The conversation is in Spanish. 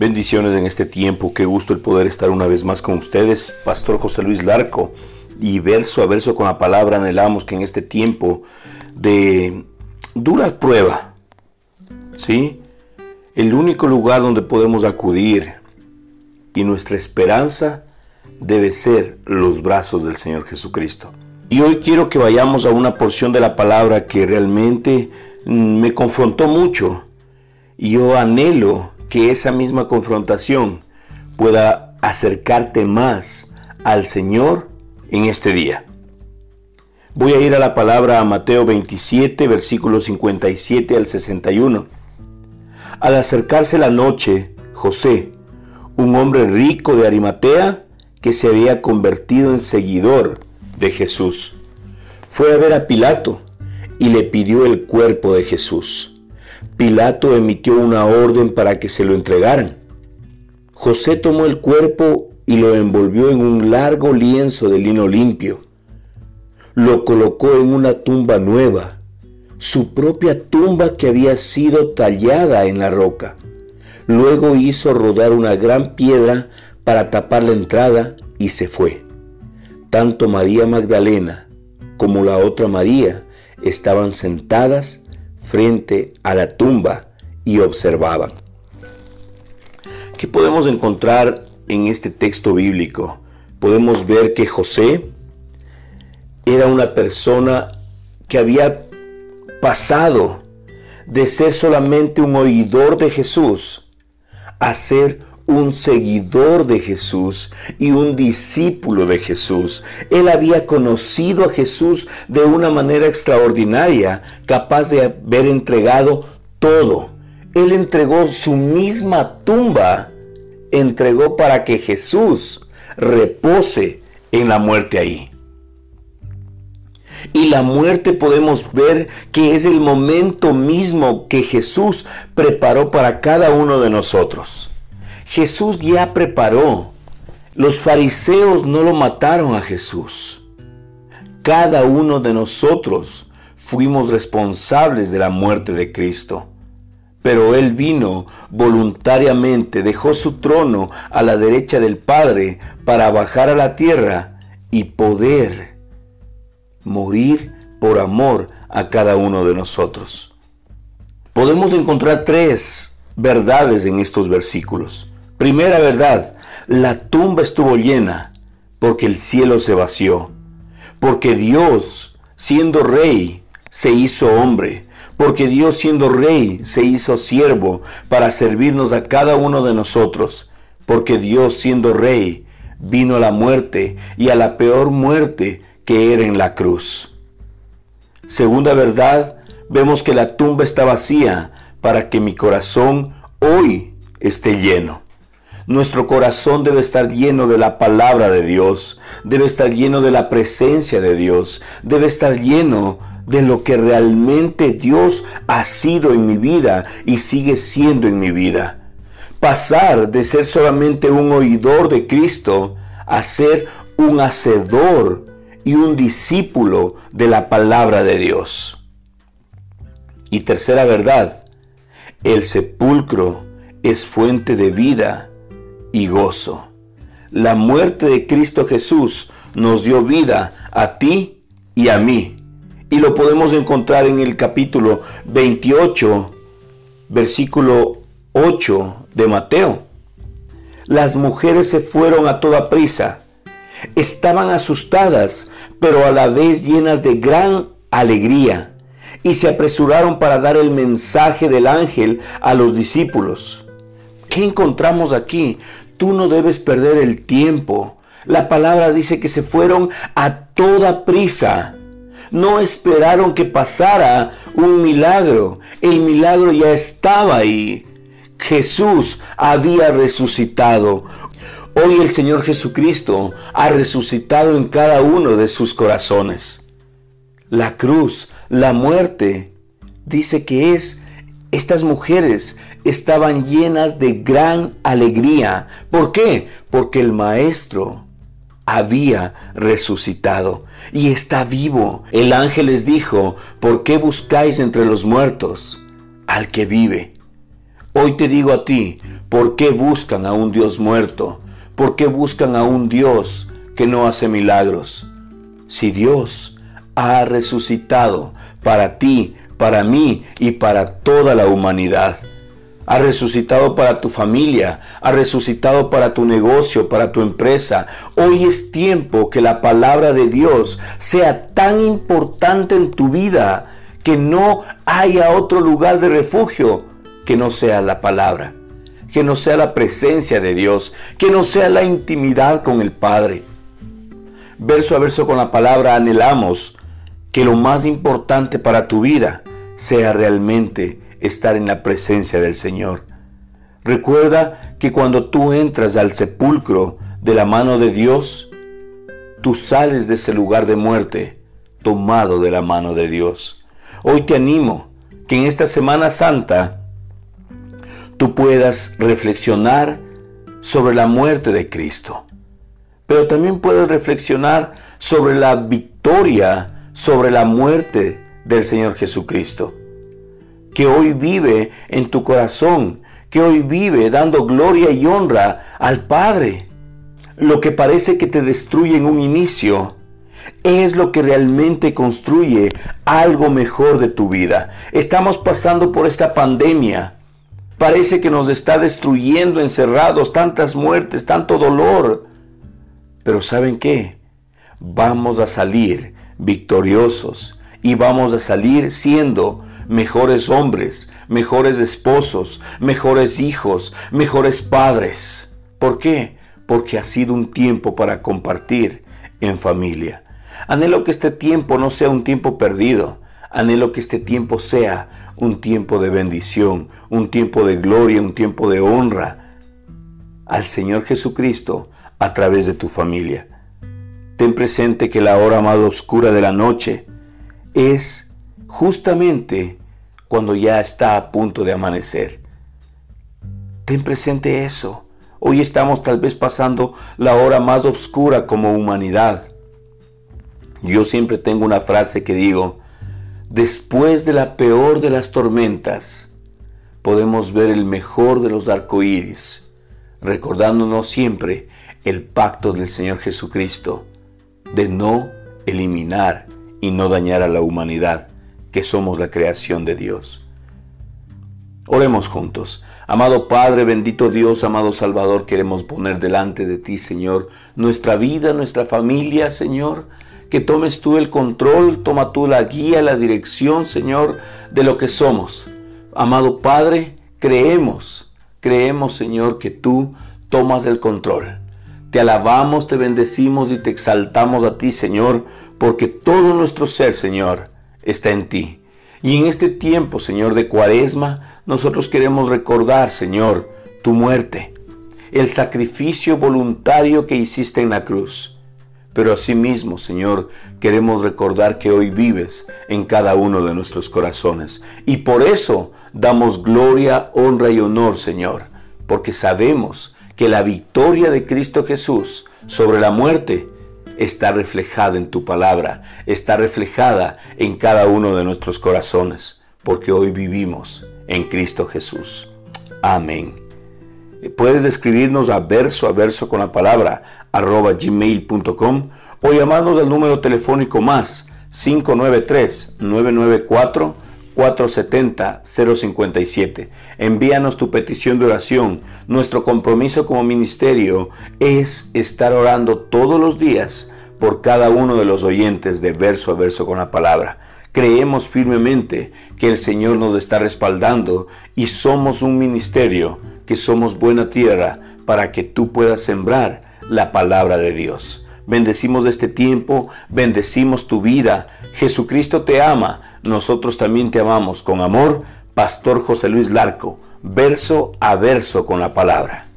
Bendiciones en este tiempo, qué gusto el poder estar una vez más con ustedes, Pastor José Luis Larco, y verso a verso con la palabra anhelamos que en este tiempo de dura prueba, ¿sí? El único lugar donde podemos acudir y nuestra esperanza debe ser los brazos del Señor Jesucristo. Y hoy quiero que vayamos a una porción de la palabra que realmente mm, me confrontó mucho. Y yo anhelo que esa misma confrontación pueda acercarte más al Señor en este día. Voy a ir a la palabra a Mateo 27, versículos 57 al 61. Al acercarse la noche, José, un hombre rico de Arimatea, que se había convertido en seguidor de Jesús, fue a ver a Pilato y le pidió el cuerpo de Jesús. Pilato emitió una orden para que se lo entregaran. José tomó el cuerpo y lo envolvió en un largo lienzo de lino limpio. Lo colocó en una tumba nueva, su propia tumba que había sido tallada en la roca. Luego hizo rodar una gran piedra para tapar la entrada y se fue. Tanto María Magdalena como la otra María estaban sentadas frente a la tumba y observaban. ¿Qué podemos encontrar en este texto bíblico? Podemos ver que José era una persona que había pasado de ser solamente un oidor de Jesús a ser un seguidor de Jesús y un discípulo de Jesús. Él había conocido a Jesús de una manera extraordinaria, capaz de haber entregado todo. Él entregó su misma tumba, entregó para que Jesús repose en la muerte ahí. Y la muerte podemos ver que es el momento mismo que Jesús preparó para cada uno de nosotros. Jesús ya preparó. Los fariseos no lo mataron a Jesús. Cada uno de nosotros fuimos responsables de la muerte de Cristo. Pero Él vino voluntariamente, dejó su trono a la derecha del Padre para bajar a la tierra y poder morir por amor a cada uno de nosotros. Podemos encontrar tres verdades en estos versículos. Primera verdad, la tumba estuvo llena porque el cielo se vació, porque Dios, siendo rey, se hizo hombre, porque Dios siendo rey se hizo siervo para servirnos a cada uno de nosotros, porque Dios siendo rey vino a la muerte y a la peor muerte que era en la cruz. Segunda verdad, vemos que la tumba está vacía para que mi corazón hoy esté lleno. Nuestro corazón debe estar lleno de la palabra de Dios, debe estar lleno de la presencia de Dios, debe estar lleno de lo que realmente Dios ha sido en mi vida y sigue siendo en mi vida. Pasar de ser solamente un oidor de Cristo a ser un hacedor y un discípulo de la palabra de Dios. Y tercera verdad, el sepulcro es fuente de vida y gozo. La muerte de Cristo Jesús nos dio vida a ti y a mí. Y lo podemos encontrar en el capítulo 28, versículo 8 de Mateo. Las mujeres se fueron a toda prisa Estaban asustadas, pero a la vez llenas de gran alegría, y se apresuraron para dar el mensaje del ángel a los discípulos. ¿Qué encontramos aquí? Tú no debes perder el tiempo. La palabra dice que se fueron a toda prisa. No esperaron que pasara un milagro. El milagro ya estaba ahí. Jesús había resucitado. Hoy el Señor Jesucristo ha resucitado en cada uno de sus corazones. La cruz, la muerte, dice que es, estas mujeres estaban llenas de gran alegría. ¿Por qué? Porque el Maestro había resucitado y está vivo. El ángel les dijo, ¿por qué buscáis entre los muertos al que vive? Hoy te digo a ti, ¿por qué buscan a un Dios muerto? ¿Por qué buscan a un Dios que no hace milagros? Si Dios ha resucitado para ti, para mí y para toda la humanidad. Ha resucitado para tu familia, ha resucitado para tu negocio, para tu empresa. Hoy es tiempo que la palabra de Dios sea tan importante en tu vida que no haya otro lugar de refugio que no sea la palabra, que no sea la presencia de Dios, que no sea la intimidad con el Padre. Verso a verso con la palabra anhelamos que lo más importante para tu vida sea realmente estar en la presencia del Señor. Recuerda que cuando tú entras al sepulcro de la mano de Dios, tú sales de ese lugar de muerte tomado de la mano de Dios. Hoy te animo que en esta Semana Santa tú puedas reflexionar sobre la muerte de Cristo, pero también puedes reflexionar sobre la victoria sobre la muerte del Señor Jesucristo, que hoy vive en tu corazón, que hoy vive dando gloria y honra al Padre. Lo que parece que te destruye en un inicio, es lo que realmente construye algo mejor de tu vida. Estamos pasando por esta pandemia. Parece que nos está destruyendo encerrados, tantas muertes, tanto dolor. Pero ¿saben qué? Vamos a salir victoriosos y vamos a salir siendo mejores hombres, mejores esposos, mejores hijos, mejores padres. ¿Por qué? Porque ha sido un tiempo para compartir en familia. Anhelo que este tiempo no sea un tiempo perdido. Anhelo que este tiempo sea un tiempo de bendición, un tiempo de gloria, un tiempo de honra al Señor Jesucristo a través de tu familia. Ten presente que la hora más oscura de la noche es justamente cuando ya está a punto de amanecer. Ten presente eso. Hoy estamos tal vez pasando la hora más oscura como humanidad. Yo siempre tengo una frase que digo, después de la peor de las tormentas, podemos ver el mejor de los arcoíris, recordándonos siempre el pacto del Señor Jesucristo de no eliminar y no dañar a la humanidad, que somos la creación de Dios. Oremos juntos. Amado Padre, bendito Dios, amado Salvador, queremos poner delante de ti, Señor, nuestra vida, nuestra familia, Señor. Que tomes tú el control, toma tú la guía, la dirección, Señor, de lo que somos. Amado Padre, creemos, creemos, Señor, que tú tomas el control. Te alabamos, te bendecimos y te exaltamos a ti, Señor, porque todo nuestro ser, Señor, está en ti. Y en este tiempo, Señor, de cuaresma, nosotros queremos recordar, Señor, tu muerte, el sacrificio voluntario que hiciste en la cruz. Pero asimismo, Señor, queremos recordar que hoy vives en cada uno de nuestros corazones. Y por eso damos gloria, honra y honor, Señor, porque sabemos que la victoria de Cristo Jesús sobre la muerte está reflejada en tu palabra, está reflejada en cada uno de nuestros corazones, porque hoy vivimos en Cristo Jesús. Amén. Puedes escribirnos a verso a verso con la palabra arroba gmail.com o llamarnos al número telefónico más 593 994 470-057. Envíanos tu petición de oración. Nuestro compromiso como ministerio es estar orando todos los días por cada uno de los oyentes de verso a verso con la palabra. Creemos firmemente que el Señor nos está respaldando y somos un ministerio, que somos buena tierra para que tú puedas sembrar la palabra de Dios. Bendecimos este tiempo, bendecimos tu vida. Jesucristo te ama nosotros también te amamos con amor, Pastor José Luis Larco, verso a verso con la palabra.